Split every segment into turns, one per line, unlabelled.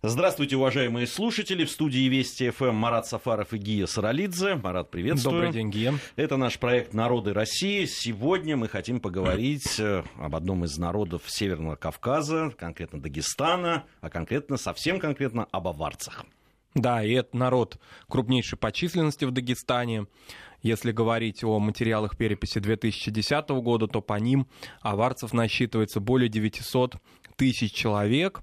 Здравствуйте, уважаемые слушатели. В студии Вести ФМ Марат Сафаров и Гия Саралидзе. Марат, приветствую.
Добрый день, Гия.
Это наш проект «Народы России». Сегодня мы хотим поговорить э, об одном из народов Северного Кавказа, конкретно Дагестана, а конкретно, совсем конкретно, об аварцах.
Да, и это народ крупнейший по численности в Дагестане. Если говорить о материалах переписи 2010 года, то по ним аварцев насчитывается более 900 тысяч человек.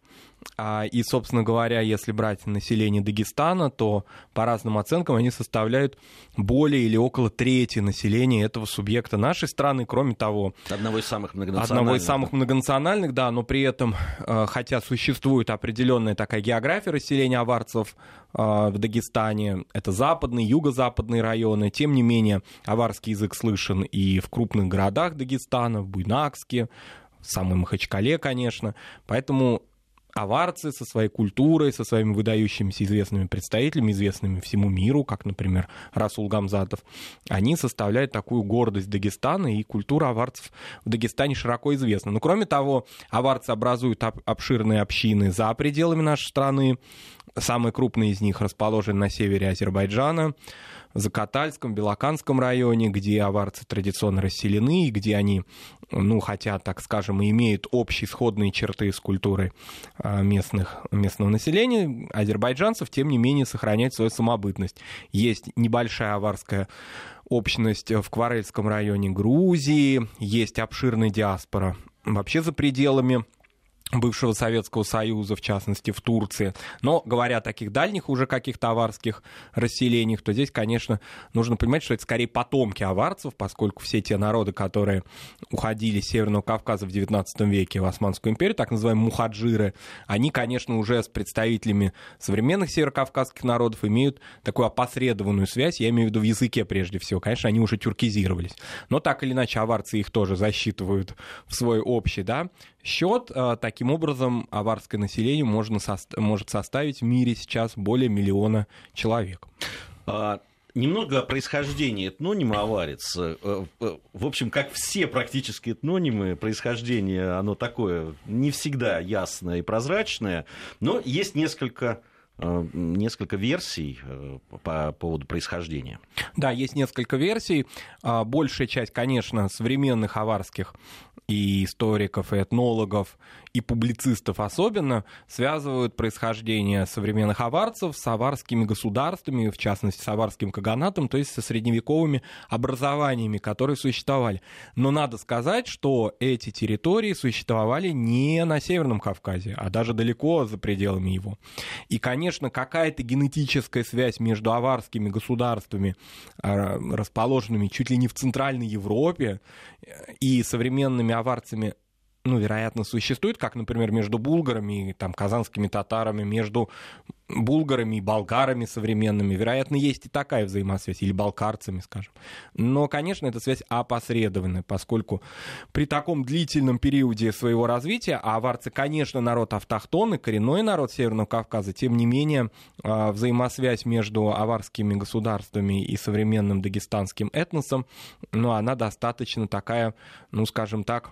А, и, собственно говоря, если брать население Дагестана, то по разным оценкам они составляют более или около трети населения этого субъекта нашей страны. Кроме того...
Одного из самых многонациональных.
Одного из самых многонациональных, да, но при этом, э, хотя существует определенная такая география расселения аварцев э, в Дагестане, это западные, юго-западные районы, тем не менее, аварский язык слышен и в крупных городах Дагестана, в Буйнакске, самой Махачкале, конечно. Поэтому аварцы со своей культурой, со своими выдающимися известными представителями, известными всему миру, как, например, Расул Гамзатов, они составляют такую гордость Дагестана, и культура аварцев в Дагестане широко известна. Но, кроме того, аварцы образуют обширные общины за пределами нашей страны. Самые крупные из них расположены на севере Азербайджана, Закатальском, Белоканском районе, где аварцы традиционно расселены, и где они, ну, хотя, так скажем, имеют общие сходные черты с культурой а, местных, местного населения, азербайджанцев, тем не менее, сохраняют свою самобытность. Есть небольшая аварская общность в Кварельском районе Грузии, есть обширная диаспора вообще за пределами бывшего Советского Союза, в частности, в Турции. Но говоря о таких дальних уже каких-то аварских расселениях, то здесь, конечно, нужно понимать, что это скорее потомки аварцев, поскольку все те народы, которые уходили с Северного Кавказа в XIX веке в Османскую империю, так называемые мухаджиры, они, конечно, уже с представителями современных северокавказских народов имеют такую опосредованную связь, я имею в виду в языке прежде всего. Конечно, они уже тюркизировались. Но так или иначе аварцы их тоже засчитывают в свой общий, да, счет. А, таким образом, аварское население можно может составить в мире сейчас более миллиона человек.
А... Немного о происхождении этнонима аварец. Э, э, в общем, как все практически этнонимы, происхождение, оно такое не всегда ясное и прозрачное, но есть несколько Э, несколько версий э, по поводу происхождения.
Да, есть несколько версий. А, большая часть, конечно, современных аварских и историков, и этнологов, и публицистов особенно связывают происхождение современных аварцев с аварскими государствами, в частности, с аварским каганатом, то есть со средневековыми образованиями, которые существовали. Но надо сказать, что эти территории существовали не на Северном Кавказе, а даже далеко за пределами его. И, конечно, какая-то генетическая связь между аварскими государствами, а, расположенными чуть ли не в Центральной Европе, и современными аварцами ну, вероятно, существует, как, например, между булгарами и там, казанскими татарами, между булгарами и болгарами современными. Вероятно, есть и такая взаимосвязь, или балкарцами, скажем. Но, конечно, эта связь опосредованная, поскольку при таком длительном периоде своего развития, а аварцы, конечно, народ автохтонный, коренной народ Северного Кавказа, тем не менее, а, взаимосвязь между аварскими государствами и современным дагестанским этносом, ну, она достаточно такая, ну, скажем так,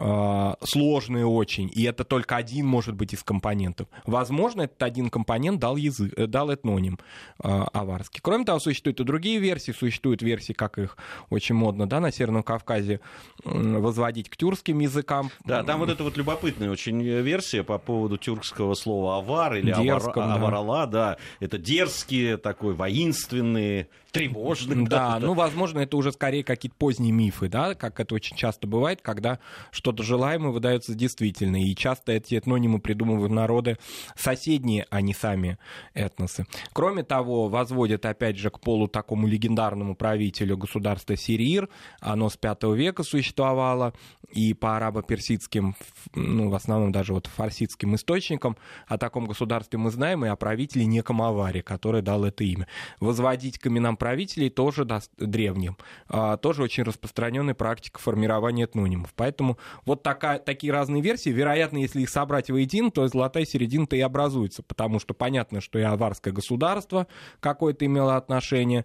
сложные очень, и это только один может быть из компонентов. Возможно, этот один компонент дал, язык, э, дал этноним э, аварский. Кроме того, существуют и другие версии, существуют версии, как их очень модно да, на Северном Кавказе возводить к тюркским языкам.
Да, там вот эта вот любопытная очень версия по поводу тюркского слова авар или Дерзком, авар, да. аварала, да, это дерзкие, такой воинственные, тревожные.
Да, ну, возможно, это уже скорее какие-то поздние мифы, да, как это очень часто бывает, когда что-то желаемое выдается действительно. И часто эти этнонимы придумывают народы соседние, а не сами этносы. Кроме того, возводят, опять же, к полу такому легендарному правителю государства Сирир. Оно с V века существовало, и по арабо-персидским, ну, в основном даже вот фарсидским источникам о таком государстве мы знаем, и о правителе неком Аваре, который дал это имя. Возводить к именам правителей тоже древним. А, тоже очень распространенная практика формирования этнонимов. Поэтому вот такая, такие разные версии, вероятно, если их собрать воедино, то золотая середина-то и образуется, потому что понятно, что и аварское государство какое-то имело отношение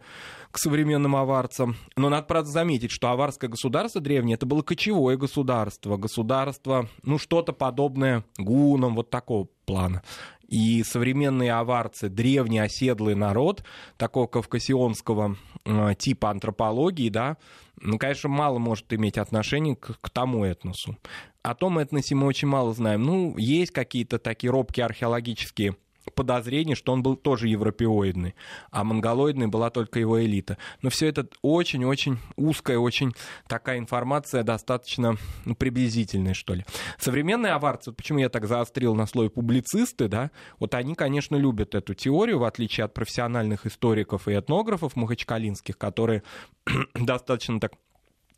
к современным аварцам. Но надо, правда, заметить, что аварское государство древнее, это было кочевое государство, государство, ну, что-то подобное гунам, вот такого плана. И современные аварцы, древний оседлый народ, такого кавказионского э, типа антропологии, да, ну, конечно, мало может иметь отношение к, к тому этносу. О том этносе мы очень мало знаем. Ну, есть какие-то такие робкие археологические подозрение, что он был тоже европеоидный, а монголоидной была только его элита. Но все это очень-очень узкая, очень такая информация достаточно ну, приблизительная, что ли. Современные аварцы, вот почему я так заострил на слой публицисты, да, вот они, конечно, любят эту теорию, в отличие от профессиональных историков и этнографов махачкалинских, которые достаточно так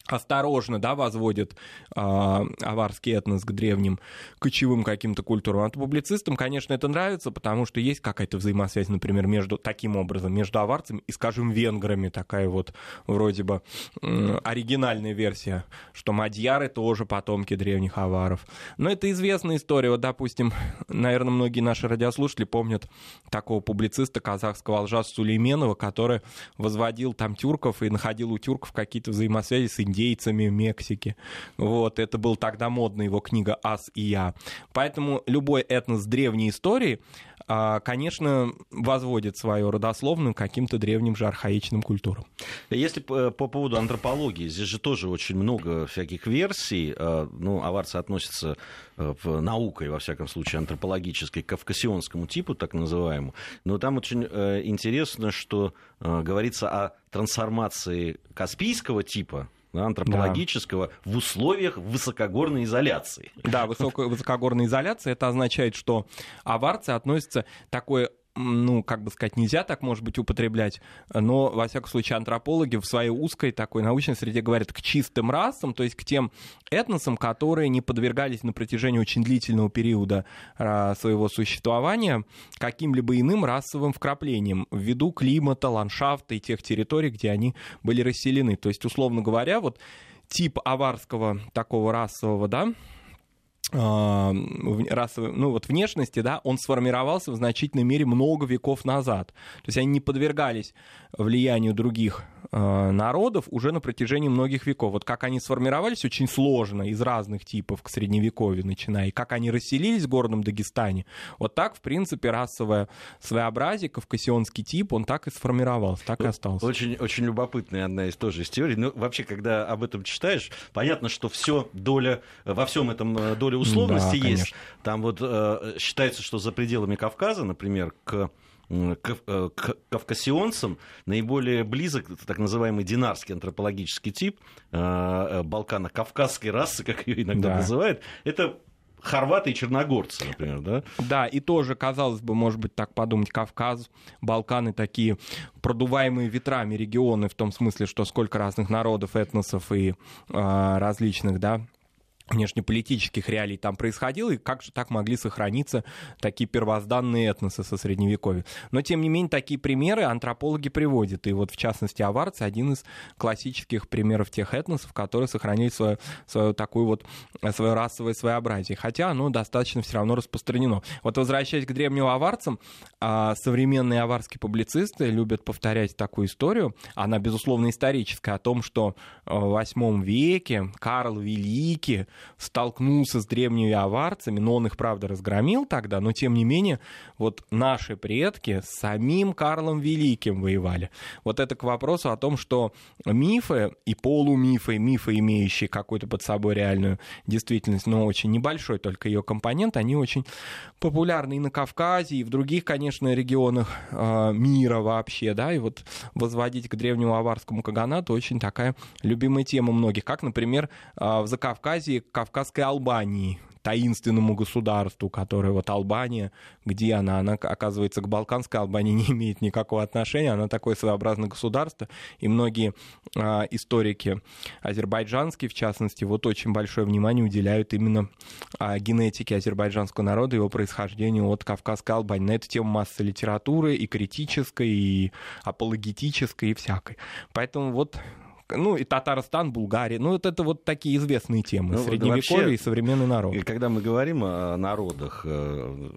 осторожно да, возводит э, аварский этнос к древним кочевым каким-то культурам. А публицистам, конечно, это нравится, потому что есть какая-то взаимосвязь, например, между таким образом, между аварцами и, скажем, венграми, такая вот вроде бы э, оригинальная версия, что мадьяры тоже потомки древних аваров. Но это известная история. Вот, допустим, наверное, многие наши радиослушатели помнят такого публициста казахского Алжаса Сулейменова, который возводил там тюрков и находил у тюрков какие-то взаимосвязи с индейцами в Мексике. Вот, это был тогда модная его книга «Ас и я». Поэтому любой этнос древней истории, а, конечно, возводит свою родословную каким-то древним же архаичным культурам.
Если по, по поводу антропологии, здесь же тоже очень много всяких версий. А, ну, аварцы относятся э, в наукой, во всяком случае, антропологической, к кавкасионскому типу, так называемому. Но там очень э, интересно, что э, говорится о трансформации каспийского типа антропологического да. в условиях высокогорной изоляции.
Да, высокая, высокогорная изоляция, это означает, что аварцы относятся такое ну, как бы сказать, нельзя так, может быть, употреблять, но, во всяком случае, антропологи в своей узкой такой научной среде говорят к чистым расам, то есть к тем этносам, которые не подвергались на протяжении очень длительного периода а, своего существования каким-либо иным расовым вкраплениям ввиду климата, ландшафта и тех территорий, где они были расселены. То есть, условно говоря, вот тип аварского такого расового, да, расовой, ну вот внешности, да, он сформировался в значительной мере много веков назад. То есть они не подвергались влиянию других э, народов уже на протяжении многих веков. Вот как они сформировались очень сложно из разных типов к средневековью начиная, и как они расселились в горном Дагестане, вот так, в принципе, расовое своеобразие, кавказионский тип, он так и сформировался, так и остался.
Очень, очень любопытная одна из тоже из теорий. Ну, вообще, когда об этом читаешь, понятно, что все доля, во всем этом э, доля условности да, есть. Там вот э, считается, что за пределами Кавказа, например, к кавказионцам наиболее близок так называемый динарский антропологический тип э, э, балкано-кавказской расы, как ее иногда да. называют. Это хорваты и черногорцы, например, да?
Да, и тоже, казалось бы, может быть, так подумать, Кавказ, Балканы такие продуваемые ветрами регионы, в том смысле, что сколько разных народов, этносов и э, различных, да, внешнеполитических реалий там происходило, и как же так могли сохраниться такие первозданные этносы со Средневековья. Но, тем не менее, такие примеры антропологи приводят. И вот, в частности, аварцы один из классических примеров тех этносов, которые сохранили свое, свое такое вот свое расовое своеобразие. Хотя оно достаточно все равно распространено. Вот возвращаясь к древним аварцам, а, современные аварские публицисты любят повторять такую историю, она, безусловно, историческая, о том, что в VIII веке Карл Великий столкнулся с древними аварцами, но он их, правда, разгромил тогда, но тем не менее, вот наши предки с самим Карлом Великим воевали. Вот это к вопросу о том, что мифы и полумифы, мифы, имеющие какую-то под собой реальную действительность, но очень небольшой только ее компонент, они очень популярны и на Кавказе, и в других, конечно, регионах э, мира вообще, да, и вот возводить к древнему аварскому каганату очень такая любимая тема многих, как, например, э, в Закавказье Кавказской Албании, таинственному государству, которое вот Албания, где она, она, оказывается, к Балканской Албании не имеет никакого отношения, она такое своеобразное государство, и многие а, историки азербайджанские, в частности, вот очень большое внимание уделяют именно а, генетике азербайджанского народа, его происхождению от Кавказской Албании. На эту тему масса литературы и критической, и апологетической, и всякой. Поэтому вот ну и Татарстан, Булгария, ну вот это вот такие известные темы, ну, средневековье вообще, и современный народ. И
когда мы говорим о народах, э,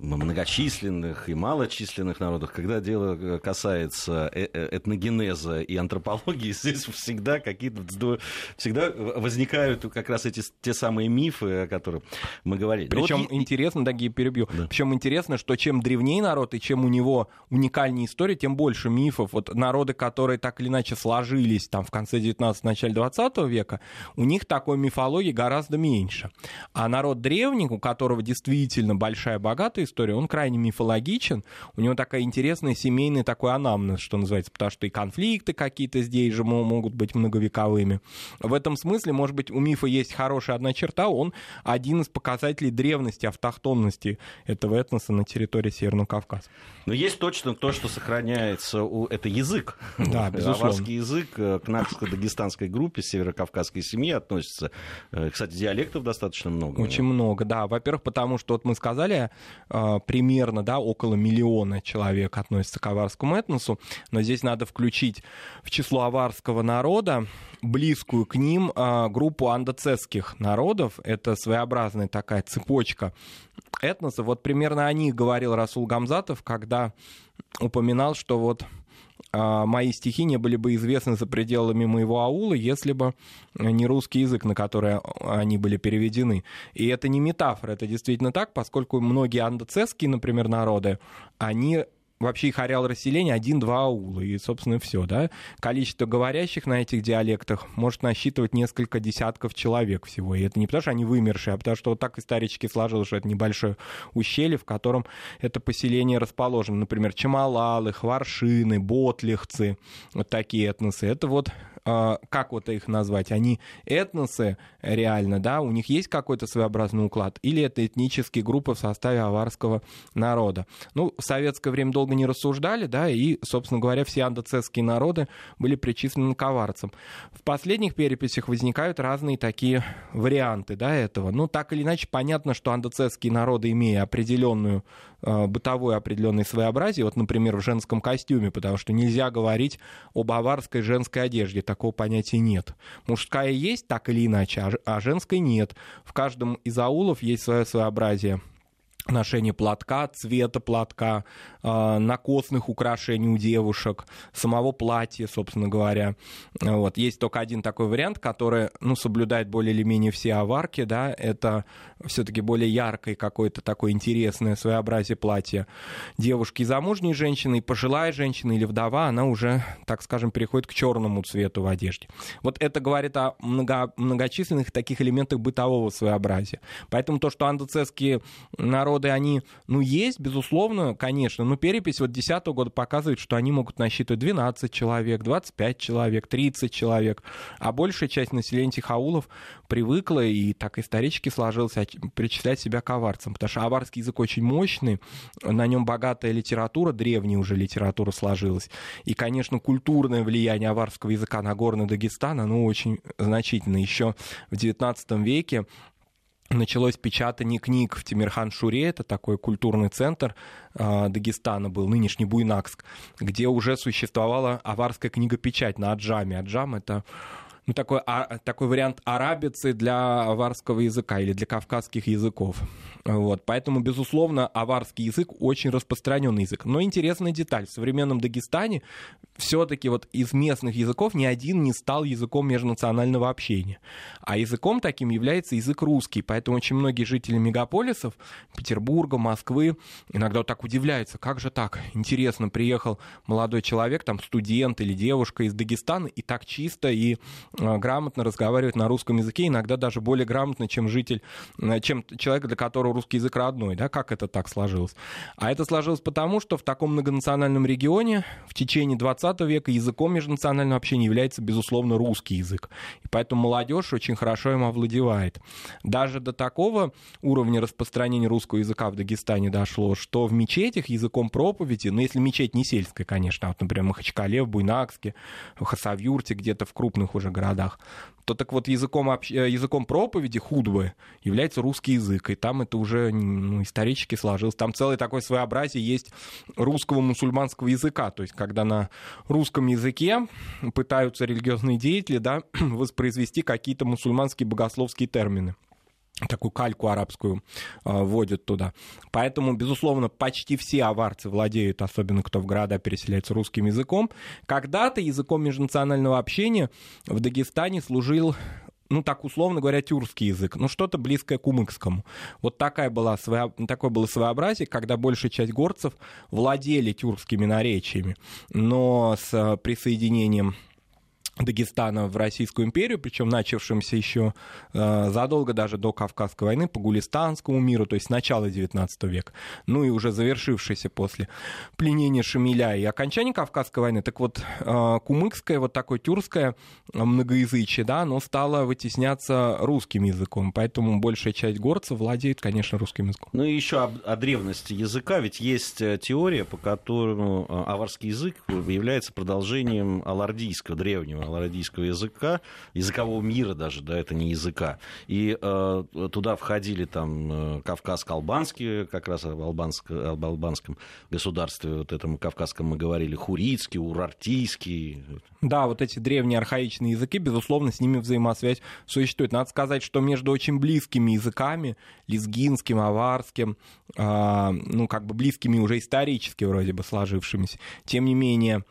многочисленных и малочисленных народах, когда дело касается э, э, этногенеза и антропологии, здесь всегда какие-то всегда возникают как раз эти те самые мифы, о которых мы говорили.
Причем вот... интересно, да, перебью. Да. Причем интересно, что чем древнее народ и чем у него уникальнее история, тем больше мифов. Вот народы, которые так или иначе сложились там в конце 19 начале 20 века, у них такой мифологии гораздо меньше. А народ древний, у которого действительно большая богатая история, он крайне мифологичен. У него такая интересная семейная такой анамнез, что называется, потому что и конфликты какие-то здесь же могут быть многовековыми. В этом смысле, может быть, у мифа есть хорошая одна черта, он один из показателей древности, автохтонности этого этноса на территории Северного Кавказа.
Но есть точно то, что сохраняется, у... это язык.
Да, безусловно.
Аварский язык э, к нахско-дагестанской группе северокавказской семьи относится. Э, кстати, диалектов достаточно много.
Очень много, да. Во-первых, потому что, вот мы сказали, примерно, да, около миллиона человек относятся к аварскому этносу, но здесь надо включить в число аварского народа близкую к ним группу андоцесских народов. Это своеобразная такая цепочка этносов. Вот примерно о них говорил Расул Гамзатов, когда упоминал, что вот мои стихи не были бы известны за пределами моего аула, если бы не русский язык, на который они были переведены. И это не метафора, это действительно так, поскольку многие андоцесские, например, народы, они вообще их ареал расселения один-два аула, и, собственно, все, да. Количество говорящих на этих диалектах может насчитывать несколько десятков человек всего, и это не потому, что они вымершие, а потому что вот так исторически сложилось, что это небольшое ущелье, в котором это поселение расположено. Например, Чамалалы, Хваршины, Ботлихцы, вот такие этносы. Это вот как вот их назвать, они этносы реально, да, у них есть какой-то своеобразный уклад, или это этнические группы в составе аварского народа. Ну, в советское время долго не рассуждали, да, и, собственно говоря, все андоцесские народы были причислены к аварцам. В последних переписях возникают разные такие варианты, да, этого. Ну, так или иначе, понятно, что андоцесские народы, имея определенную бытовое определенное своеобразие, вот, например, в женском костюме, потому что нельзя говорить об аварской женской одежде, такого понятия нет. Мужская есть так или иначе, а, а женской нет. В каждом из аулов есть свое своеобразие ношение платка, цвета платка, э, накосных украшений у девушек, самого платья, собственно говоря. Вот. Есть только один такой вариант, который ну, соблюдает более или менее все аварки, да, это все-таки более яркое какое-то такое интересное своеобразие платья. Девушки замужней женщины, и пожилая женщина или вдова, она уже, так скажем, переходит к черному цвету в одежде. Вот это говорит о много, многочисленных таких элементах бытового своеобразия. Поэтому то, что андоцесские народы народы, они, ну, есть, безусловно, конечно, но перепись вот 2010 года показывает, что они могут насчитывать 12 человек, 25 человек, 30 человек, а большая часть населения этих аулов привыкла и так исторически сложилось причислять себя к аварцам, потому что аварский язык очень мощный, на нем богатая литература, древняя уже литература сложилась, и, конечно, культурное влияние аварского языка на горный Дагестан, оно очень значительно. Еще в XIX веке началось печатание книг в Тимирхан-Шуре, это такой культурный центр э, Дагестана был, нынешний Буйнакск, где уже существовала аварская книгопечать на Аджаме. Аджам — это ну, такой, а, такой вариант арабицы для аварского языка или для кавказских языков. Вот. Поэтому, безусловно, аварский язык очень распространенный язык. Но интересная деталь. В современном Дагестане все-таки вот из местных языков ни один не стал языком межнационального общения. А языком таким является язык русский. Поэтому очень многие жители мегаполисов, Петербурга, Москвы, иногда вот так удивляются, как же так? Интересно, приехал молодой человек, там студент или девушка из Дагестана, и так чисто и грамотно разговаривает на русском языке, иногда даже более грамотно, чем житель, э, чем человек, для которого русский язык родной, да, как это так сложилось? А это сложилось потому, что в таком многонациональном регионе в течение 20 века языком межнационального общения является, безусловно, русский язык. И поэтому молодежь очень хорошо им овладевает. Даже до такого уровня распространения русского языка в Дагестане дошло, что в мечетях языком проповеди, ну, если мечеть не сельская, конечно, а вот, например, в Махачкале, в Буйнакске, в Хасавюрте, где-то в крупных уже городах, то так вот языком. Э, языком проповеди худбы является русский язык, и там это уже ну, исторически сложилось. Там целое такое своеобразие есть русского мусульманского языка, то есть когда на русском языке пытаются религиозные деятели да, воспроизвести какие-то мусульманские богословские термины. Такую кальку арабскую э, вводят туда. Поэтому, безусловно, почти все аварцы владеют, особенно кто в города переселяется, русским языком. Когда-то языком межнационального общения в Дагестане служил ну, так условно говоря, тюркский язык, ну, что-то близкое к умыкскому. Вот такая была, такое было своеобразие, когда большая часть горцев владели тюркскими наречиями, но с присоединением Дагестана в Российскую империю, причем начавшимся еще э, задолго даже до Кавказской войны по Гулистанскому миру, то есть с начала XIX века, ну и уже завершившийся после пленения Шамиля и окончания Кавказской войны. Так вот, э, кумыкское, вот такое тюркское многоязычие, да, оно стало вытесняться русским языком, поэтому большая часть горцев владеет, конечно, русским языком.
Ну и еще о, о древности языка, ведь есть э, теория, по которому э, аварский язык является продолжением алардийского древнего аларадийского языка, языкового мира даже, да, это не языка. И э, туда входили там э, кавказско-албанские, как раз об, албанско, об албанском государстве, вот этом кавказском мы говорили, хурицкий, урартийский.
Да, вот эти древние архаичные языки, безусловно, с ними взаимосвязь существует. Надо сказать, что между очень близкими языками, лезгинским, аварским, э, ну, как бы близкими уже исторически вроде бы сложившимися, тем не менее,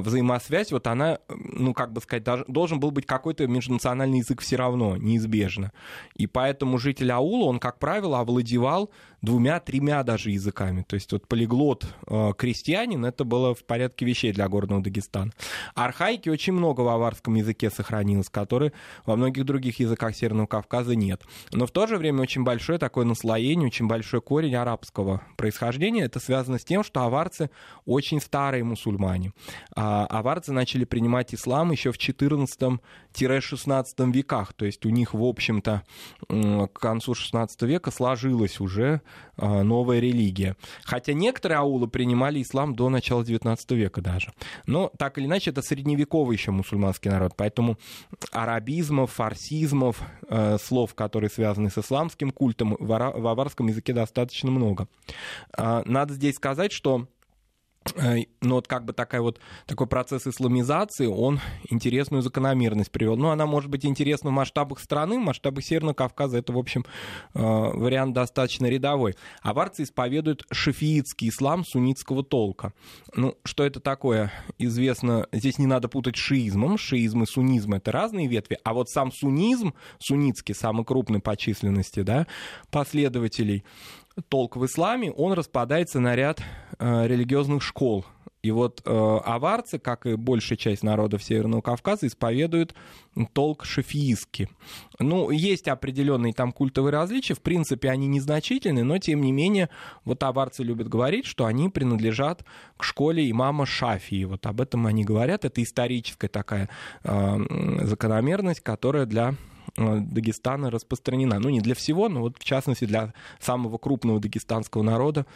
взаимосвязь, вот она, ну, как бы сказать, должен был быть какой-то межнациональный язык все равно, неизбежно. И поэтому житель аула, он, как правило, овладевал двумя-тремя даже языками. То есть вот полиглот э, крестьянин, это было в порядке вещей для горного Дагестана. Архаики очень много в аварском языке сохранилось, которые во многих других языках Северного Кавказа нет. Но в то же время очень большое такое наслоение, очень большой корень арабского происхождения. Это связано с тем, что аварцы очень старые мусульмане. А аварцы начали принимать ислам еще в 14-16 веках. То есть у них, в общем-то, к концу 16 века сложилась уже новая религия. Хотя некоторые аулы принимали ислам до начала 19 века даже. Но так или иначе, это средневековый еще мусульманский народ. Поэтому арабизмов, фарсизмов, э, слов, которые связаны с исламским культом, в аварском языке достаточно много. А, надо здесь сказать, что Э, но вот как бы такая вот, такой процесс исламизации, он интересную закономерность привел. Ну, она может быть интересна в масштабах страны, в масштабах Северного Кавказа это, в общем, э, вариант достаточно рядовой. Аварцы исповедуют шафиитский ислам суннитского толка. Ну, что это такое? Известно, здесь не надо путать шиизмом. Шиизм и суннизм — это разные ветви, а вот сам суннизм, суннитский, самый крупный по численности, да, последователей, толк в исламе, он распадается на ряд религиозных школ. И вот э, аварцы, как и большая часть народов Северного Кавказа, исповедуют толк шафиистский. Ну, есть определенные там культовые различия, в принципе, они незначительны, но, тем не менее, вот аварцы любят говорить, что они принадлежат к школе имама Шафии. Вот об этом они говорят. Это историческая такая э, закономерность, которая для Э, Дагестана распространена. Ну, не для всего, но вот в частности для самого крупного дагестанского народа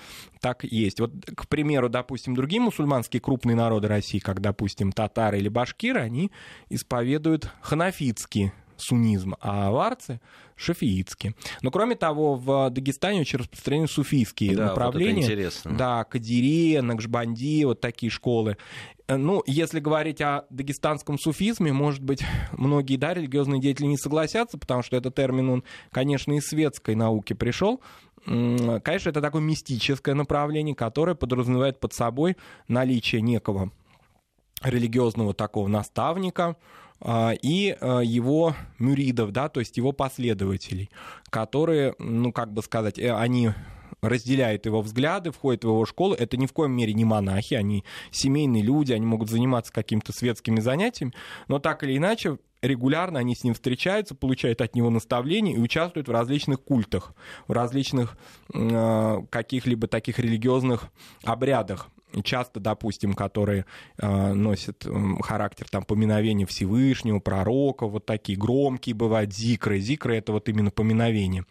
так есть. Вот, к примеру, допустим, другие мусульманские крупные народы России, как, допустим, татары или башкиры, они исповедуют ханафитский суннизм, а аварцы — шафиитские. Но, кроме того, в Дагестане очень распространены суфийские да, направления. Вот это
интересно.
Да, Кадирия, Накшбанди, вот такие школы. Э, ну, если говорить о дагестанском суфизме, может быть, многие, да, религиозные деятели не согласятся, потому что этот термин, он, конечно, из светской науки пришел, Конечно, это такое мистическое направление, которое подразумевает под собой наличие некого религиозного такого наставника, и а, его мюридов, да, то есть его последователей, которые, ну, как бы сказать, э, они разделяют его взгляды, входят в его школу. Это ни в коем мере не монахи, они семейные люди, они могут заниматься какими-то светскими занятиями, но так или иначе регулярно они с ним встречаются, получают от него наставления и участвуют в различных культах, в различных э, каких-либо таких религиозных обрядах часто, допустим, которые э, носят э, характер там поминовения Всевышнего, пророка, вот такие громкие бывают зикры. Зикры — это вот именно поминовение.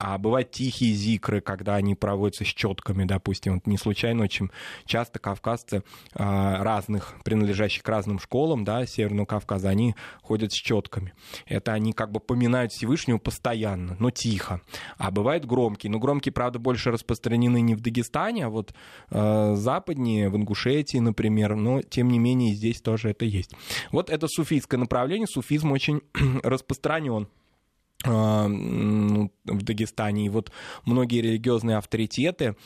А бывают тихие зикры, когда они проводятся с четками, допустим. Вот не случайно очень часто кавказцы э, разных, принадлежащих к разным школам, да, Северного Кавказа, они ходят с четками. Это они как бы поминают Всевышнего постоянно, но тихо. А бывают громкие. Но громкие, правда, больше распространены не в Дагестане, а вот э, западнее, в Ингушетии, например, но тем не менее здесь тоже это есть. Вот это суфийское направление, суфизм очень распространен в Дагестане. И вот многие религиозные авторитеты,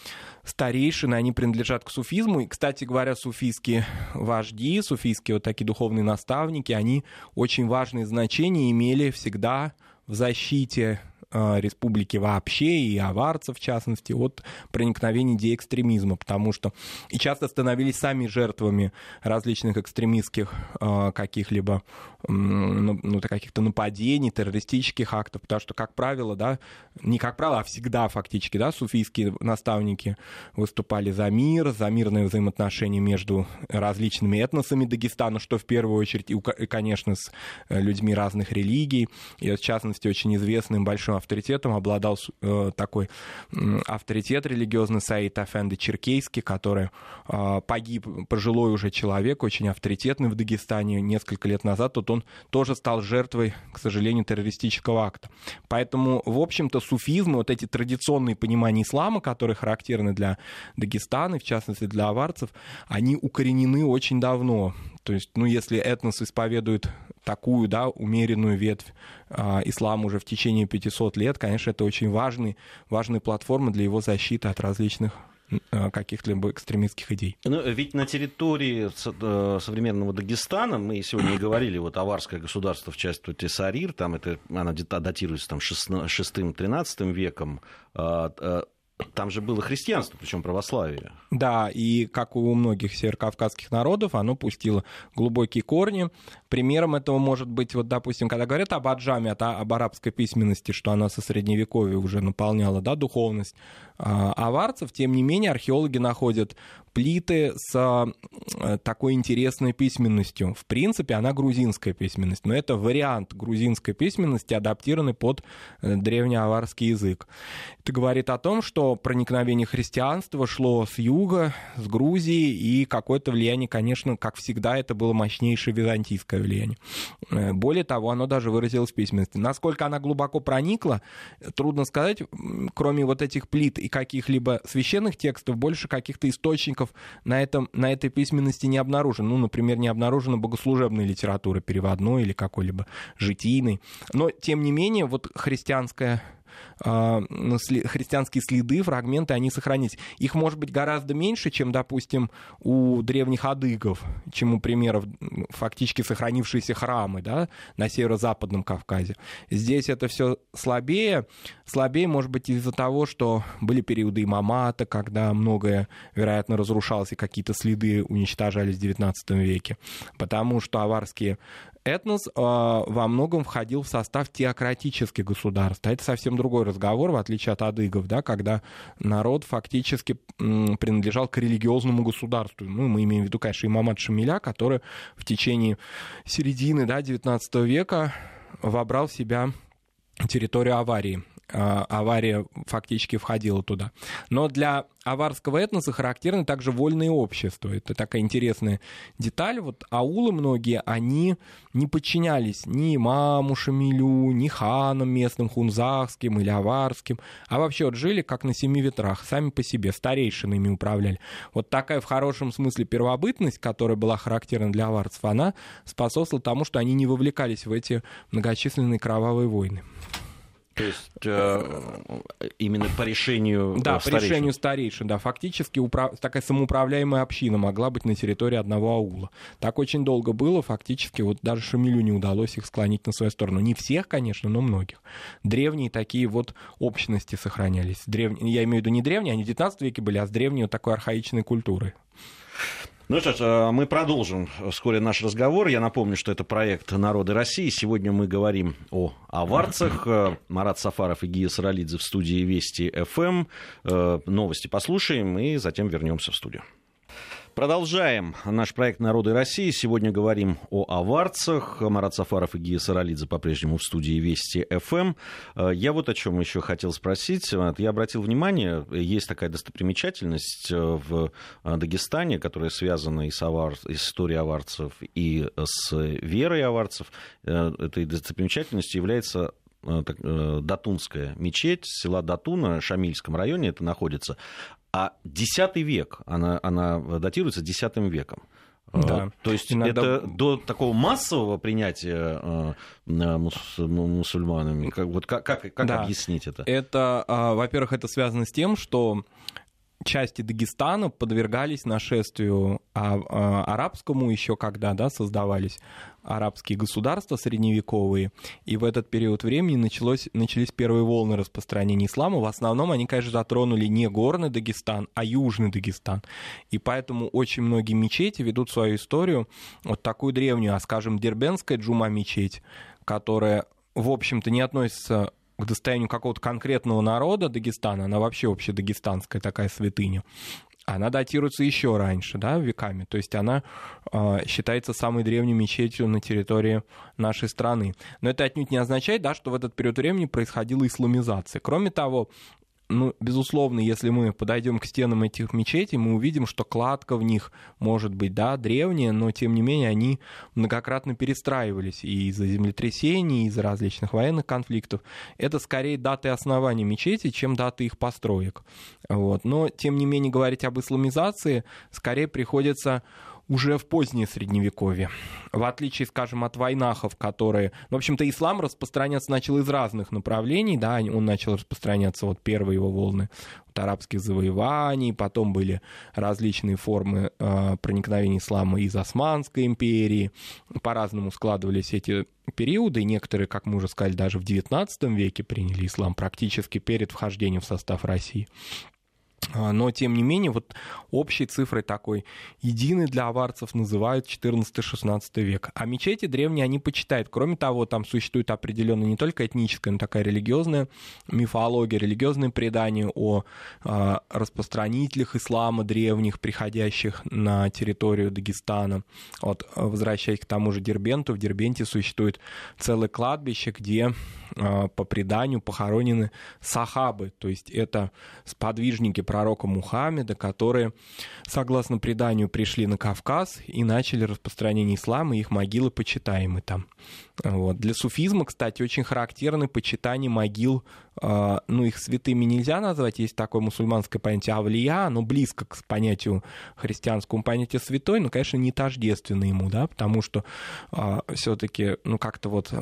старейшины, они принадлежат к суфизму. И, кстати говоря, суфийские вожди, суфийские вот такие духовные наставники, они очень важное значение имели всегда в защите республики вообще и аварцев, в частности, от проникновения идей экстремизма, потому что и часто становились сами жертвами различных экстремистских э, каких-либо ну, ну каких-то нападений, террористических актов, потому что, как правило, да, не как правило, а всегда фактически, да, суфийские наставники выступали за мир, за мирное взаимоотношение между различными этносами Дагестана, что в первую очередь, и, конечно, с э, людьми разных религий, и, в частности, очень известным большим авторитетом обладал э, такой авторитет религиозный Саид Афенды Черкейский, который э, погиб, пожилой уже человек, очень авторитетный в Дагестане несколько лет назад. Тут он тоже стал жертвой, к сожалению, террористического акта. Поэтому, в общем-то, суфизм, вот эти традиционные понимания ислама, которые характерны для Дагестана, в частности для аварцев, они укоренены очень давно. То есть, ну, если этнос исповедует такую, да, умеренную ветвь э, ислама уже в течение 500 лет, конечно, это очень важный, важная платформа для его защиты от различных а, каких-либо экстремистских идей.
Ну, ведь на территории э, современного Дагестана, мы сегодня и говорили, вот аварское государство в части Тесарир, там это, она датируется там 6-13 веком, а, там же было христианство, причем православие.
Да, и как у многих северокавказских народов, оно пустило глубокие корни. Примером этого может быть, вот, допустим, когда говорят об аджаме, об арабской письменности, что она со средневековья уже наполняла да, духовность а, аварцев, тем не менее археологи находят плиты с э, такой интересной письменностью. В принципе, она грузинская письменность, но это вариант грузинской письменности, адаптированный под э, древнеаварский язык. Это говорит о том, что проникновение христианства шло с юга, с Грузии, и какое-то влияние, конечно, как всегда, это было мощнейшее византийское влияние. Э, более того, оно даже выразилось в письменности. Насколько она глубоко проникла, трудно сказать, кроме вот этих плит и каких-либо священных текстов, больше каких-то источников источников на, этом, на этой письменности не обнаружено. Ну, например, не обнаружена богослужебной литературы, переводной или какой-либо житийной. Но, тем не менее, вот христианская христианские следы, фрагменты, они сохранились. Их может быть гораздо меньше, чем, допустим, у древних адыгов, чем у примеров фактически сохранившиеся храмы да, на северо-западном Кавказе. Здесь это все слабее. Слабее, может быть, из-за того, что были периоды имамата, когда многое, вероятно, разрушалось, и какие-то следы уничтожались в XIX веке. Потому что аварские этнос э, во многом входил в состав теократических государств. А это совсем другой разговор, в отличие от адыгов, да, когда народ фактически принадлежал к религиозному государству. Ну, мы имеем в виду, конечно, имамат Шамиля, который в течение середины да, 19 века вобрал в себя территорию аварии. А, авария фактически входила туда. Но для аварского этноса характерны также вольные общества. Это такая интересная деталь. Вот аулы многие, они не подчинялись ни имаму Шамилю, ни ханам местным, хунзахским или аварским, а вообще вот жили как на семи ветрах, сами по себе, старейшинами управляли. Вот такая в хорошем смысле первобытность, которая была характерна для аварцев, она способствовала тому, что они не вовлекались в эти многочисленные кровавые войны.
То есть э, именно по решению
Да,
старейшин.
по решению старейшин, да. Фактически управ... такая самоуправляемая община могла быть на территории одного аула. Так очень долго было, фактически вот даже Шамилю не удалось их склонить на свою сторону. Не всех, конечно, но многих. Древние такие вот общности сохранялись. Древ... Я имею в виду не древние, они в 19 веке были, а с древней вот такой архаичной культурой.
Ну что ж, э, мы продолжим вскоре наш разговор. Я напомню, что это проект «Народы России». Сегодня мы говорим о аварцах. Э, Марат Сафаров и Гия Саралидзе в студии Вести ФМ. Э, новости послушаем и затем вернемся в студию. Продолжаем наш проект «Народы России». Сегодня говорим о аварцах. Марат Сафаров и Гия Саралидзе по-прежнему в студии Вести ФМ. Я вот о чем еще хотел спросить. Я обратил внимание, есть такая достопримечательность в Дагестане, которая связана и с, авар... и с историей аварцев, и с верой аварцев. Этой достопримечательностью является э, э, Датунская мечеть, села Датуна, Шамильском районе это находится. А X век, она, она датируется X веком. Да. То есть Иногда... это до такого массового принятия мусульманами? Как, вот как, как, как да. объяснить это?
Это, во-первых, это связано с тем, что части Дагестана подвергались нашествию а, а, арабскому еще когда да, создавались арабские государства средневековые, и в этот период времени началось, начались первые волны распространения ислама. В основном они, конечно, затронули не горный Дагестан, а южный Дагестан. И поэтому очень многие мечети ведут свою историю, вот такую древнюю, а, скажем, Дербенская джума-мечеть, которая, в общем-то, не относится к достоянию какого-то конкретного народа Дагестана, она вообще общедагестанская такая святыня, она датируется еще раньше, да, веками. То есть она э, считается самой древней мечетью на территории нашей страны. Но это отнюдь не означает, да, что в этот период времени происходила исламизация. Кроме того, ну, безусловно, если мы подойдем к стенам этих мечетей, мы увидим, что кладка в них может быть, да, древняя, но тем не менее они многократно перестраивались и из-за землетрясений, и из-за различных военных конфликтов. Это скорее даты основания мечети, чем даты их построек. Вот. Но, тем не менее, говорить об исламизации скорее приходится уже в позднее средневековье. В отличие, скажем, от войнахов, которые... В общем-то, ислам распространяться начал из разных направлений, да, он начал распространяться, вот первые его волны от арабских завоеваний, потом были различные формы э, проникновения ислама из Османской империи, по-разному складывались эти периоды, некоторые, как мы уже сказали, даже в XIX веке приняли ислам практически перед вхождением в состав России. А, но, тем не менее, вот общей цифрой такой единой для аварцев называют 14-16 век. А мечети древние они почитают. Кроме того, там существует определенная не только этническая, но такая религиозная мифология, религиозные предания о э, распространителях ислама древних, приходящих на территорию Дагестана. Вот, возвращаясь к тому же Дербенту, в Дербенте существует целое кладбище, где э, по преданию похоронены сахабы, то есть это сподвижники пророка Мухаммеда, которые, согласно преданию, пришли на Кавказ и начали распространение ислама, и их могилы почитаемы там. Вот. Для суфизма, кстати, очень характерны почитание могил, э, ну, их святыми нельзя назвать, есть такое мусульманское понятие авлия, оно близко к понятию христианскому понятию святой, но, конечно, не тождественно ему, да, потому что э, а, все-таки, ну, как-то вот э,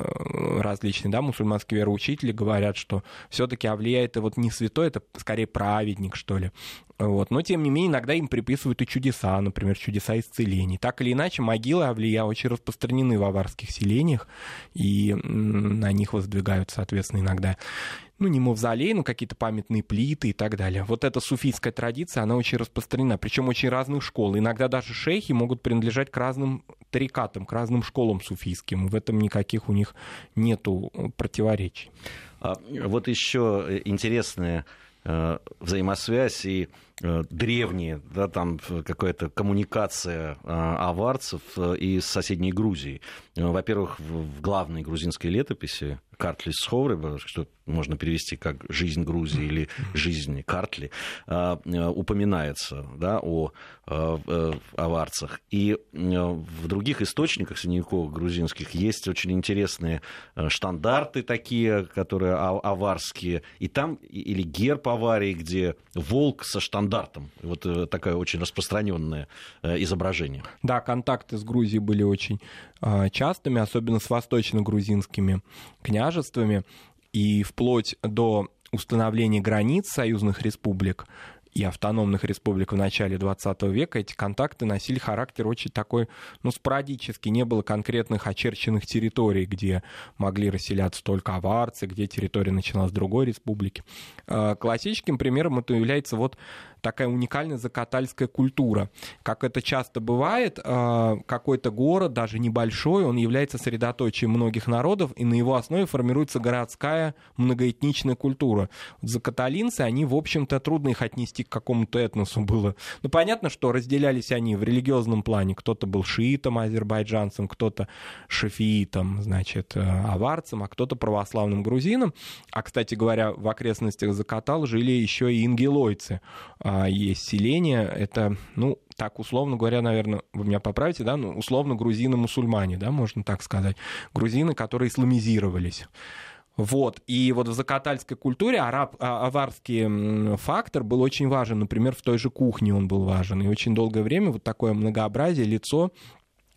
различные, да, мусульманские вероучители говорят, что все-таки авлия это вот не святой, это скорее праведник, что. Вот. Но, тем не менее, иногда им приписывают и чудеса, например, чудеса исцелений. Так или иначе, могилы Авлия очень распространены в аварских селениях, и на них воздвигают, соответственно, иногда ну, не мавзолей, но какие-то памятные плиты и так далее. Вот эта суфийская традиция, она очень распространена, причем очень разных школ. Иногда даже шейхи могут принадлежать к разным тарикатам, к разным школам суфийским. В этом никаких у них нету противоречий.
А вот еще интересная э, взаимосвязь и Э, древние, да, там какая-то коммуникация э, аварцев э, и соседней Грузии. Во-первых, в главной грузинской летописи Картлис Сховреба, что можно перевести как «жизнь Грузии» или «жизнь Картли», упоминается да, о аварцах. И в других источниках средневековых грузинских есть очень интересные штандарты такие, которые аварские, и там или герб аварии, где волк со штандартом. Вот э, такое очень распространенное э, изображение.
Да, контакты с Грузией были очень э, частыми, особенно с восточно-грузинскими княжествами. И вплоть до установления границ союзных республик и автономных республик в начале 20 века эти контакты носили характер очень такой, ну, спорадический. Не было конкретных очерченных территорий, где могли расселяться только аварцы, где территория начиналась с другой республики. Классическим примером это является вот такая уникальная закатальская культура. Как это часто бывает, а, какой-то город, даже небольшой, он является средоточием многих народов, и на его основе формируется городская многоэтничная культура. Закаталинцы, они, в общем-то, трудно их отнести к какому-то этносу было. Ну, понятно, что разделялись они в религиозном плане. Кто-то был шиитом, азербайджанцем, кто-то шафиитом, значит, э, аварцем, а кто-то православным грузином. А, кстати говоря, в окрестностях Закатал жили еще и ингелойцы, а, есть селения, это, ну, так условно говоря, наверное, вы меня поправите, да, ну, условно грузины-мусульмане, да, можно так сказать. Грузины, которые исламизировались. Вот. И вот в закатальской культуре араб, а, аварский фактор был очень важен. Например, в той же кухне он был важен. И очень долгое время вот такое многообразие, лицо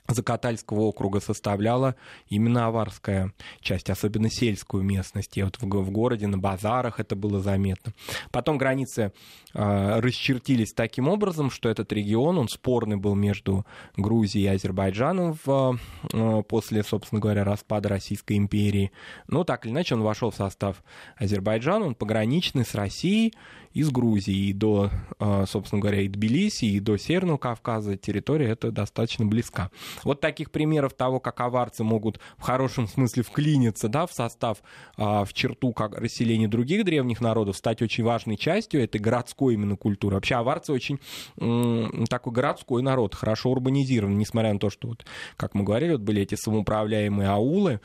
Закатальского округа составляла именно аварская часть, особенно сельскую местность. И вот в, в городе, на базарах это было заметно. Потом границы э, расчертились таким образом, что этот регион, он спорный был между Грузией и Азербайджаном в, э, после, собственно говоря, распада Российской империи. Но так или иначе он вошел в состав Азербайджана, он пограничный с Россией, из Грузии и до, а, собственно говоря, и Тбилиси, и до Северного Кавказа территория это достаточно близка. Вот таких примеров того, как аварцы могут в хорошем смысле вклиниться да, в состав, а, в черту как расселения других древних народов, стать очень важной частью этой городской именно культуры. Вообще аварцы очень такой городской народ, хорошо урбанизирован, несмотря на то, что, вот, как мы говорили, вот были эти самоуправляемые аулы,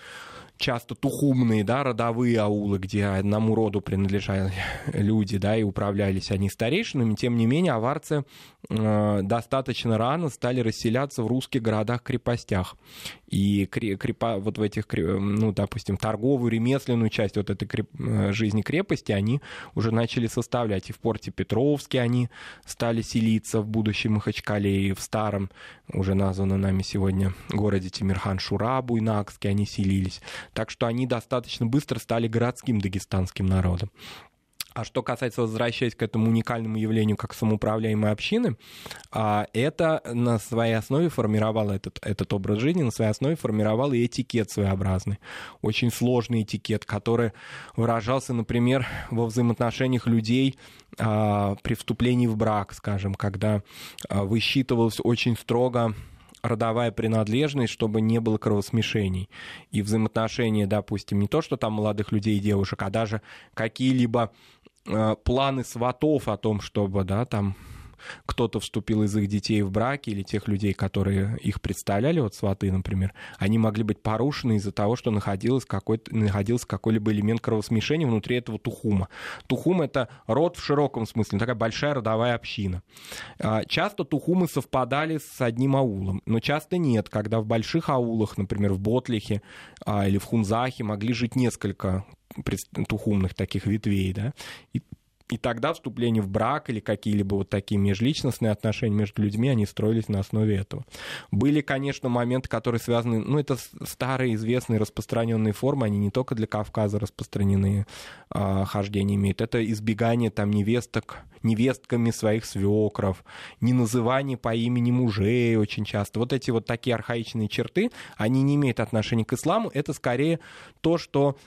часто тухумные, да, родовые аулы, где одному роду принадлежали люди, да, и управлялись они старейшинами, тем не менее аварцы э, достаточно рано стали расселяться в русских городах-крепостях. И крепа, вот в этих, ну, допустим, торговую, ремесленную часть вот этой креп, э, жизни крепости они уже начали составлять. И в порте Петровске они стали селиться в будущем Махачкале, и в старом, уже названном нами сегодня, городе Тимирхан-Шура, Буйнакске они селились. Так что они достаточно быстро стали городским дагестанским народом. А что касается, возвращаясь к этому уникальному явлению, как самоуправляемой общины, а, это на своей основе формировало этот, этот образ жизни, на своей основе формировал и этикет своеобразный. Очень сложный этикет, который выражался, например, во взаимоотношениях людей а, при вступлении в брак, скажем, когда а, высчитывалось очень строго родовая принадлежность, чтобы не было кровосмешений. И взаимоотношения, допустим, не то, что там молодых людей и девушек, а даже какие-либо планы сватов о том, чтобы, да, там кто-то вступил из их детей в браки или тех людей, которые их представляли, вот сваты, например, они могли быть порушены из-за того, что находился какой-то, находился какой-либо элемент кровосмешения внутри этого тухума. Тухум — это род в широком смысле, такая большая родовая община. А, часто тухумы совпадали с одним аулом, но часто нет, когда в больших аулах, например, в Ботлихе а, или в Хунзахе могли жить несколько тухумных таких ветвей, да, и и тогда вступление в брак или какие-либо вот такие межличностные отношения между людьми, они строились на основе этого. Были, конечно, моменты, которые связаны, ну, это старые, известные, распространенные формы, они не только для Кавказа распространены, а, хождение имеют. Это избегание там невесток, невестками своих свекров, не называние по имени мужей очень часто. Вот эти вот такие архаичные черты, они не имеют отношения к исламу, это скорее то, что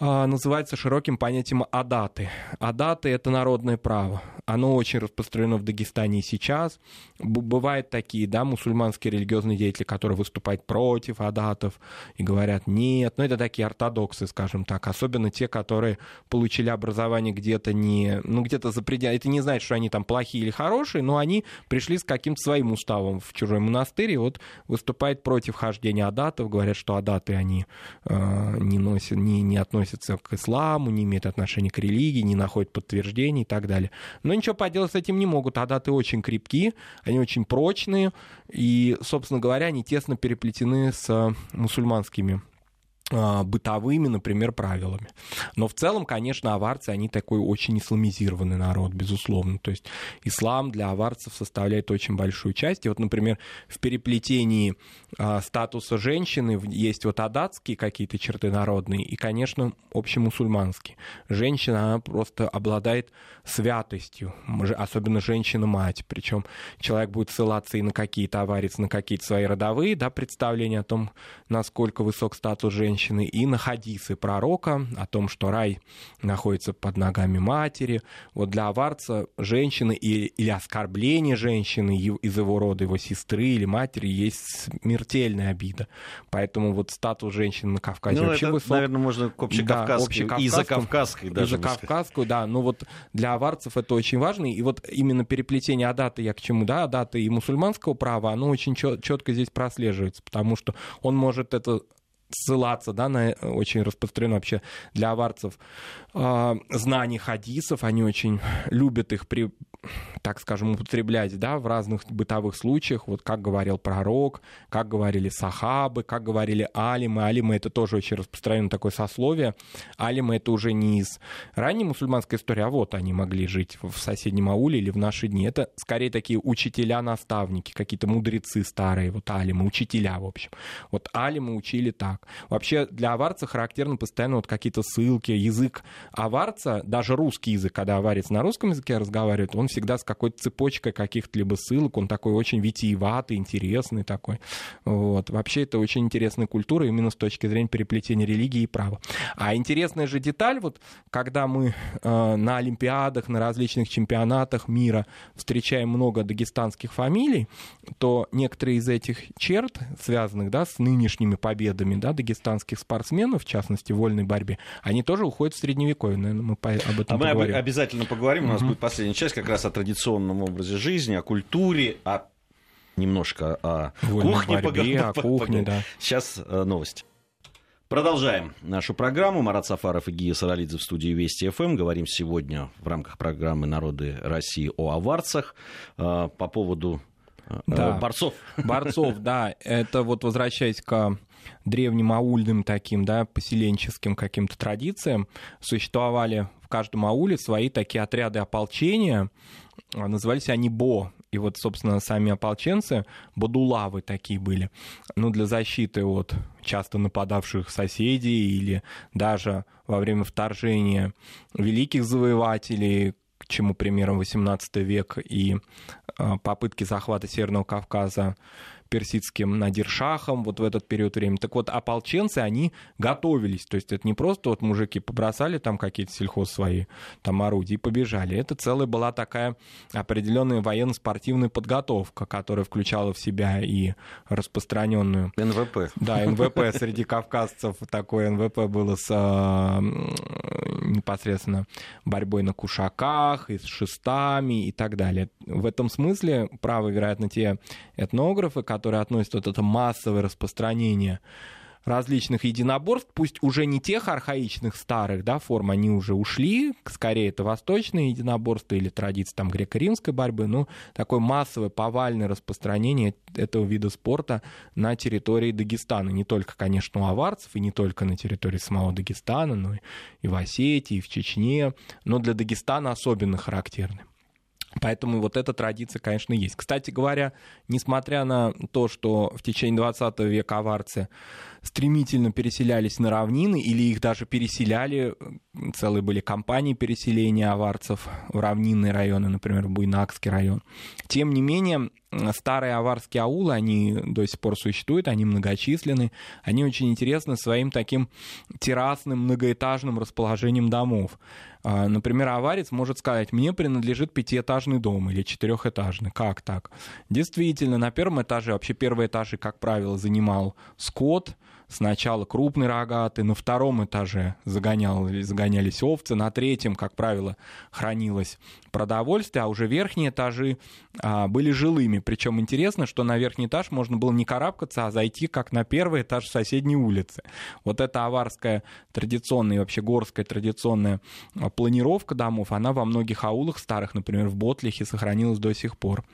называется широким понятием адаты. Адаты — это народное право. Оно очень распространено в Дагестане и сейчас. Бывают такие, да, мусульманские религиозные деятели, которые выступают против адатов и говорят нет. Но это такие ортодоксы, скажем так. Особенно те, которые получили образование где-то не... Ну, где-то за пределами... Это не значит, что они там плохие или хорошие, но они пришли с каким-то своим уставом в чужой монастырь и вот выступают против хождения адатов, говорят, что адаты они э, не, носят, не, не относятся к исламу, не имеют отношения к религии, не находят подтверждений и так далее. Но ничего поделать с этим не могут. А даты очень крепкие, они очень прочные, и, собственно говоря, они тесно переплетены с мусульманскими а, бытовыми, например, правилами. Но в целом, конечно, аварцы, они такой очень исламизированный народ, безусловно. То есть ислам для аварцев составляет очень большую часть. И вот, например, в переплетении а, статуса женщины есть вот адатские какие-то черты народные и, конечно, общемусульманские. Женщина, она просто обладает святостью, особенно женщина-мать. Причем человек будет ссылаться и на какие-то аварцы, на какие-то свои родовые да, представления о том, насколько высок статус женщины, женщины, и на хадисы пророка о том, что рай находится под ногами матери. Вот для аварца женщины или, или оскорбление женщины из его рода, его сестры или матери есть смертельная обида. Поэтому вот статус женщины на Кавказе ну, вообще
это,
высок.
наверное, можно к общекавказской, да, и за Кавказской даже.
И за Кавказскую, да. Но вот для аварцев это очень важно. И вот именно переплетение Адата, я к чему, да, Адата и мусульманского права, оно очень четко здесь прослеживается, потому что он может это ссылаться да, на очень распространено вообще для аварцев э, знаний хадисов. Они очень любят их при, так скажем, употреблять да, в разных бытовых случаях. Вот как говорил пророк, как говорили сахабы, как говорили алимы. Алимы — это тоже очень распространенное такое сословие. Алимы — это уже не из ранней мусульманской истории, а вот они могли жить в соседнем ауле или в наши дни. Это скорее такие учителя-наставники, какие-то мудрецы старые, вот алимы, учителя, в общем. Вот алимы учили так. Вообще для аварца характерно постоянно вот какие-то ссылки, язык аварца, даже русский язык, когда аварец на русском языке разговаривает, он всегда с какой-то цепочкой каких-то либо ссылок, он такой очень витиеватый, интересный такой. Вот. Вообще это очень интересная культура именно с точки зрения переплетения религии и права. А интересная же деталь, вот когда мы э, на Олимпиадах, на различных чемпионатах мира встречаем много дагестанских фамилий, то некоторые из этих черт, связанных да, с нынешними победами да, дагестанских спортсменов, в частности, в вольной борьбе, они тоже уходят в средневековье. Наверное, мы об этом а поговорим.
Мы обязательно поговорим. У нас угу. будет последняя часть как раз о традиционном образе жизни, о культуре, о немножко о
Вольной кухне. Борьбе, о кухне, да.
Сейчас э, новости. Продолжаем нашу программу. Марат Сафаров и Гия Саралидзе в студии Вести ФМ. Говорим сегодня в рамках программы «Народы России» о аварцах э, по поводу э, да. борцов.
Борцов, да. Это вот возвращаясь к древним аульным таким, да, поселенческим каким-то традициям, существовали в каждом ауле свои такие отряды ополчения, а, назывались они БО. И вот, собственно, сами ополченцы, бодулавы такие были, ну, для защиты от часто нападавших соседей или даже во время вторжения великих завоевателей, к чему примером 18 век и а, попытки захвата Северного Кавказа персидским Надиршахом вот в этот период времени. Так вот, ополченцы, они готовились. То есть это не просто вот мужики побросали там какие-то сельхоз свои там орудия и побежали. Это целая была такая определенная военно-спортивная подготовка, которая включала в себя и распространенную...
НВП.
Да, НВП среди кавказцев. Такое НВП было с а, непосредственно борьбой на кушаках и с шестами и так далее. В этом смысле правы, вероятно, те этнографы, которые которые относят вот это массовое распространение различных единоборств, пусть уже не тех архаичных старых да, форм, они уже ушли, скорее это восточные единоборства или традиции там греко-римской борьбы, но такое массовое повальное распространение этого вида спорта на территории Дагестана. Не только, конечно, у аварцев, и не только на территории самого Дагестана, но и в Осетии, и в Чечне, но для Дагестана особенно характерны. Поэтому вот эта традиция, конечно, есть. Кстати говоря, несмотря на то, что в течение 20 века аварцы стремительно переселялись на равнины, или их даже переселяли, целые были кампании переселения аварцев в равнинные районы, например, Буйнакский район. Тем не менее, старые аварские аулы, они до сих пор существуют, они многочисленны, они очень интересны своим таким террасным многоэтажным расположением домов. А, например, аварец может сказать, мне принадлежит пятиэтажный дом или четырехэтажный. Как так? Действительно, на первом этаже, вообще первые этажи, как правило, занимал скот, Сначала крупный рогатый, на втором этаже загонял, загонялись овцы, на третьем, как правило, хранилось продовольствие, а уже верхние этажи а, были жилыми. Причем интересно, что на верхний этаж можно было не карабкаться, а зайти как на первый этаж соседней улицы. Вот эта аварская традиционная и вообще горская традиционная а, планировка домов, она во многих аулах старых, например, в Ботлихе, сохранилась до сих пор.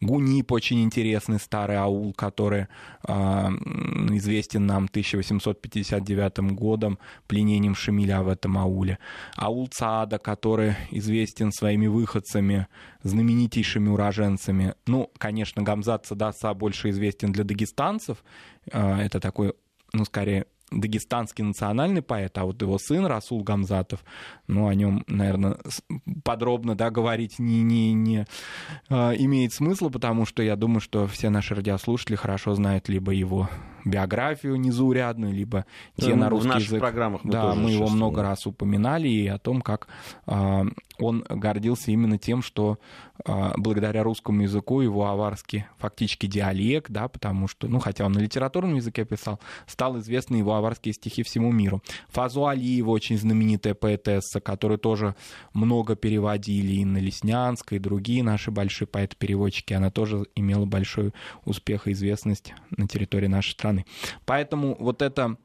Гунип очень интересный старый аул, который а, известен нам 1859 годом пленением Шамиля в этом ауле. Аул Цаада, который известен своими выходцами, знаменитейшими уроженцами. Ну, конечно, Гамзат Садаса больше известен для дагестанцев. А, это такой, ну, скорее, дагестанский национальный поэт, а вот его сын Расул Гамзатов, ну, о нем, наверное, подробно да, говорить не, не, не э, имеет смысла, потому что я думаю, что все наши радиослушатели хорошо знают либо его биографию незаурядную, либо те ну, на русский в наших язык.
программах
мы Да, мы его много раз упоминали, и о том, как э, он гордился именно тем, что э, благодаря русскому языку его аварский фактически диалект, да, потому что, ну, хотя он на литературном языке писал, стал известны его аварские стихи всему миру. Фазу Алиева, очень знаменитая поэтесса, которую тоже много переводили и на Леснянской, и другие наши большие поэты-переводчики, она тоже имела большой успех и известность на территории нашей страны. Поэтому вот это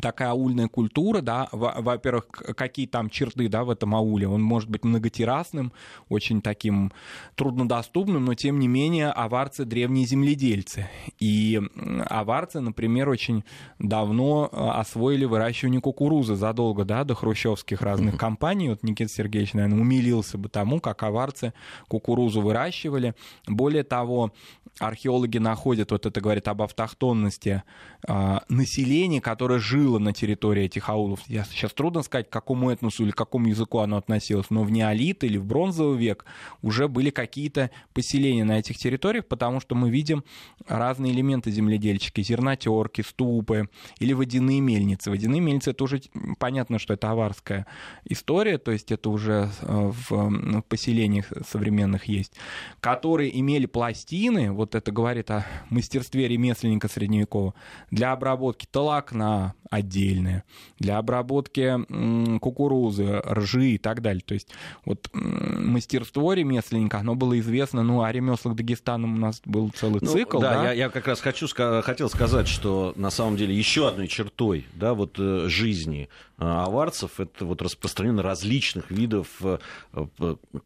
такая аульная культура, да, во-первых, какие там черты, да, в этом ауле, он может быть многотеррасным, очень таким труднодоступным, но тем не менее аварцы древние земледельцы, и аварцы, например, очень давно э, освоили выращивание кукурузы задолго, да, до хрущевских разных uh-huh. компаний, вот Никита Сергеевич, наверное, умилился бы тому, как аварцы кукурузу выращивали, более того, археологи находят, вот это говорит об автохтонности э, населения, которое жило на территории этих аулов. Я сейчас трудно сказать, к какому этносу или к какому языку оно относилось, но в неолит или в бронзовый век уже были какие-то поселения на этих территориях, потому что мы видим разные элементы земледельчики, зернотерки, ступы или водяные мельницы. Водяные мельницы это уже понятно, что это аварская история, то есть это уже э, в поселениях современных есть, которые имели пластины, вот это говорит о мастерстве ремесленника средневекового, для обработки толокна отдельное, для обработки кукурузы, ржи и так далее. То есть вот мастерство ремесленника, оно было известно, ну, о ремеслах Дагестана у нас был целый ну, цикл.
Да, да? Я, я как раз хочу, хотел сказать, что на самом деле еще одной чертой да, вот, э, жизни э, аварцев это вот распространение различных видов э,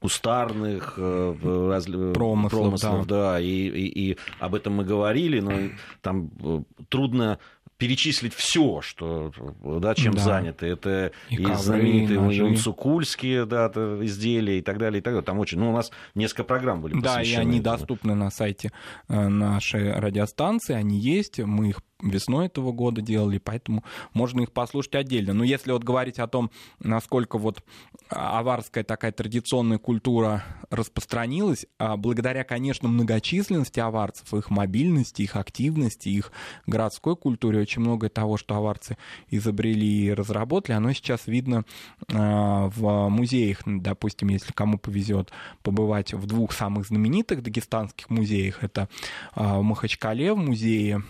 кустарных промыслов, промыслов да. да и, и, и об этом мы говорили, но там трудно перечислить все, что, да, чем да. заняты. Это и, и знаменитые унцукульские да, изделия и так далее, и так далее. Там очень, ну, у нас несколько программ были
Да, и они этому. доступны на сайте э, нашей радиостанции, они есть, мы их весной этого года делали, поэтому можно их послушать отдельно. Но если вот говорить о том, насколько вот аварская такая традиционная культура распространилась, а благодаря, конечно, многочисленности аварцев, их мобильности, их активности, их городской культуре, очень многое того, что аварцы изобрели и разработали, оно сейчас видно а, в музеях. Допустим, если кому повезет побывать в двух самых знаменитых дагестанских музеях, это а, в Махачкале в музее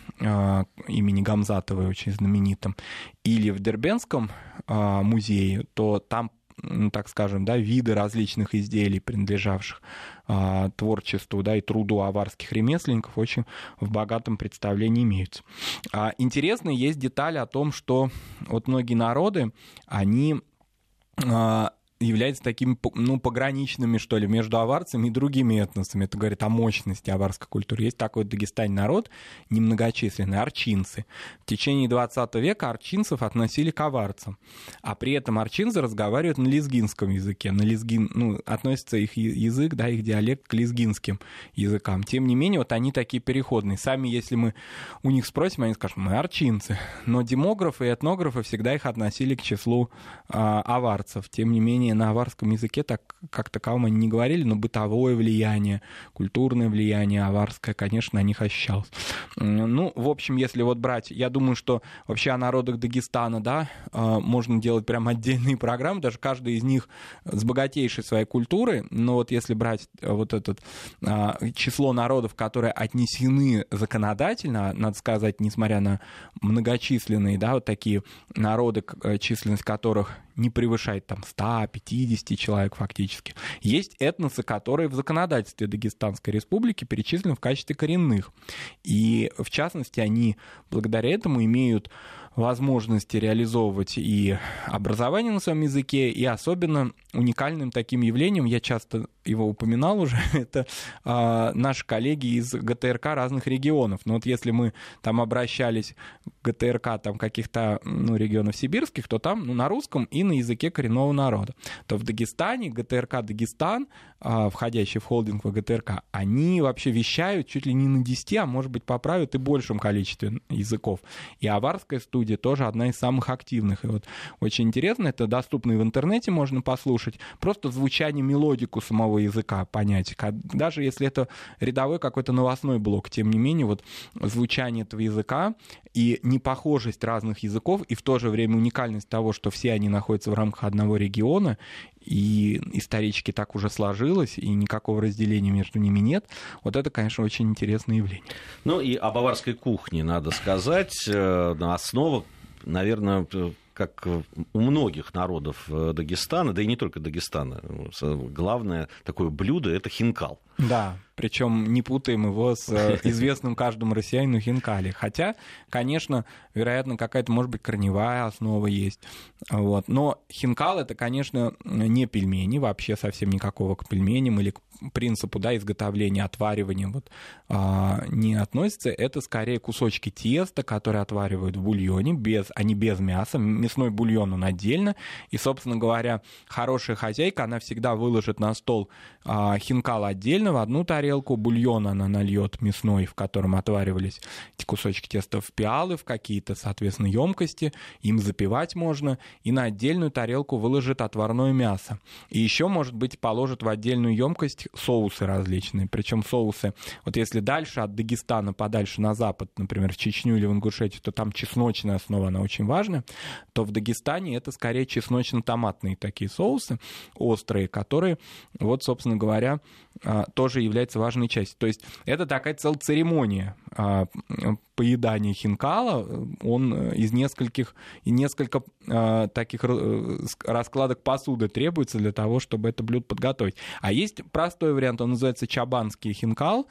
имени Гамзатовой, очень знаменитом, или в Дербенском музее, то там так скажем, да, виды различных изделий, принадлежавших а, творчеству да, и труду аварских ремесленников, очень в богатом представлении имеются. А, интересно есть деталь о том, что вот многие народы, они а, являются такими, ну, пограничными, что ли, между аварцами и другими этносами. Это говорит о мощности аварской культуры. Есть такой Дагестань народ, немногочисленный, арчинцы. В течение 20 века арчинцев относили к аварцам. А при этом арчинцы разговаривают на лезгинском языке. На лезгин, ну, относится их язык, да, их диалект к лезгинским языкам. Тем не менее, вот они такие переходные. Сами, если мы у них спросим, они скажут, мы арчинцы. Но демографы и этнографы всегда их относили к числу а, аварцев. Тем не менее, на аварском языке так как таковом они не говорили, но бытовое влияние, культурное влияние аварское, конечно, на них ощущалось. Ну, в общем, если вот брать, я думаю, что вообще о народах Дагестана, да, а, можно делать прям отдельные программы, даже каждый из них с богатейшей своей культурой, но вот если брать э, вот это а, число народов, которые отнесены законодательно, надо сказать, несмотря на многочисленные, да, вот такие народы, э, численность которых не превышает там 150 человек фактически. Есть этносы, которые в законодательстве Дагестанской республики перечислены в качестве коренных. И в частности они благодаря этому имеют возможности реализовывать и образование на своем языке, и особенно уникальным таким явлением, я часто его упоминал уже, это а, наши коллеги из ГТРК разных регионов. Но вот если мы там обращались к ГТРК там каких-то ну, регионов сибирских, то там ну, на русском и на языке коренного народа. То в Дагестане ГТРК Дагестан, а, входящий в холдинг ГТРК, они вообще вещают чуть ли не на 10, а может быть поправят и большем количестве языков. И аварская студия тоже одна из самых активных. И вот очень интересно, это доступно и в интернете можно послушать. Просто звучание, мелодику самого языка понять. Даже если это рядовой какой-то новостной блок, тем не менее, вот звучание этого языка и непохожесть разных языков, и в то же время уникальность того, что все они находятся в рамках одного региона, и исторически так уже сложилось, и никакого разделения между ними нет. Вот это, конечно, очень интересное явление.
Ну и о баварской кухне надо сказать. Э, основа, наверное, как у многих народов Дагестана, да и не только Дагестана, главное такое блюдо это хинкал.
Да, причем не путаем его с известным каждому россиянину хинкали. Хотя, конечно, вероятно, какая-то, может быть, корневая основа есть. Вот. Но хинкал это, конечно, не пельмени, вообще совсем никакого к пельменям или к принципу да, изготовления, отваривания вот, а, не относится. Это скорее кусочки теста, которые отваривают в бульоне, без, они без мяса. Мясной бульон он отдельно. И, собственно говоря, хорошая хозяйка, она всегда выложит на стол а, хинкал отдельно в одну тарелку, бульон она нальет мясной, в котором отваривались эти кусочки теста в пиалы, в какие-то, соответственно, емкости, им запивать можно, и на отдельную тарелку выложит отварное мясо. И еще, может быть, положит в отдельную емкость соусы различные. Причем соусы, вот если дальше от Дагестана, подальше на запад, например, в Чечню или в Ингушетию, то там чесночная основа, она очень важна, то в Дагестане это скорее чесночно-томатные такие соусы, острые, которые, вот, собственно говоря, а, тоже является важной частью. То есть это такая целая церемония а, поедания хинкала. Он э, из нескольких, несколько а, таких э, раскладок посуды требуется для того, чтобы это блюдо подготовить. А есть простой вариант, он называется чабанский хинкал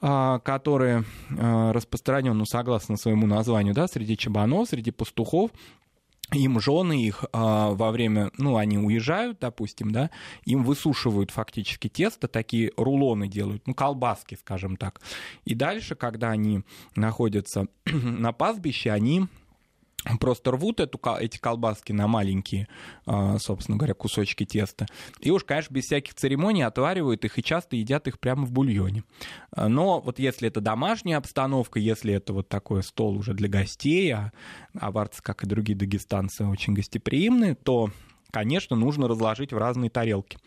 который распространен, ну, согласно своему названию, да, среди чабанов, среди пастухов, им жены их а, во время, ну, они уезжают, допустим, да, им высушивают фактически тесто, такие рулоны делают, ну, колбаски, скажем так. И дальше, когда они находятся на пастбище, они просто рвут эту, эти колбаски на маленькие, а, собственно говоря, кусочки теста. И уж, конечно, без всяких церемоний отваривают их и часто едят их прямо в бульоне. А, но вот если это домашняя обстановка, если это вот такой стол уже для гостей, а аварцы, как и другие дагестанцы, очень гостеприимные, то конечно, нужно разложить в разные тарелки.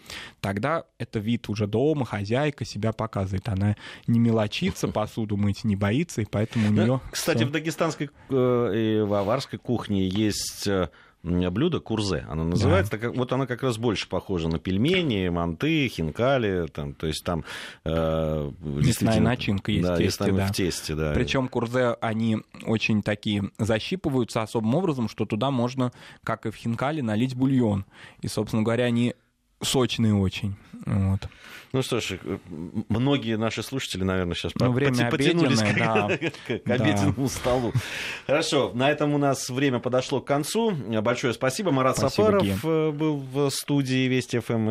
Тогда это вид уже дома, хозяйка себя показывает. Она не мелочится, посуду мыть не боится, и поэтому у нее...
Кстати, в дагестанской э, и в аварской кухне есть э, блюдо курзе, оно называется. Да. Вот она как раз больше похожа на пельмени, манты, хинкали, там, то есть там
э, мясная начинка есть
да,
в тесте,
да. в тесте, да.
Причем курзе они очень такие защипываются особым образом, что туда можно, как и в хинкале, налить бульон. И, собственно говоря, они сочные очень. Вот.
Ну что ж, многие наши слушатели, наверное, сейчас
ну, время потянулись к,
да. к обеденному да. столу. Хорошо, на этом у нас время подошло к концу. Большое спасибо. Марат спасибо, Сафаров Ген. был в студии Вести ФМ.